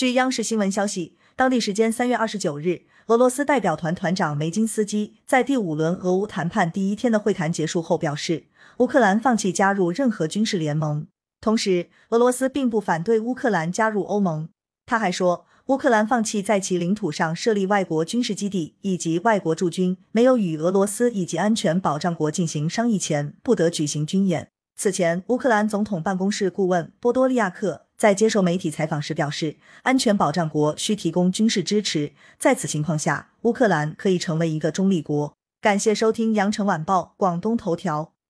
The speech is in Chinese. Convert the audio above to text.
据央视新闻消息，当地时间三月二十九日，俄罗斯代表团团长梅金斯基在第五轮俄乌谈判第一天的会谈结束后表示，乌克兰放弃加入任何军事联盟。同时，俄罗斯并不反对乌克兰加入欧盟。他还说，乌克兰放弃在其领土上设立外国军事基地以及外国驻军，没有与俄罗斯以及安全保障国进行商议前，不得举行军演。此前，乌克兰总统办公室顾问波多利亚克。在接受媒体采访时表示，安全保障国需提供军事支持，在此情况下，乌克兰可以成为一个中立国。感谢收听羊城晚报广东头条。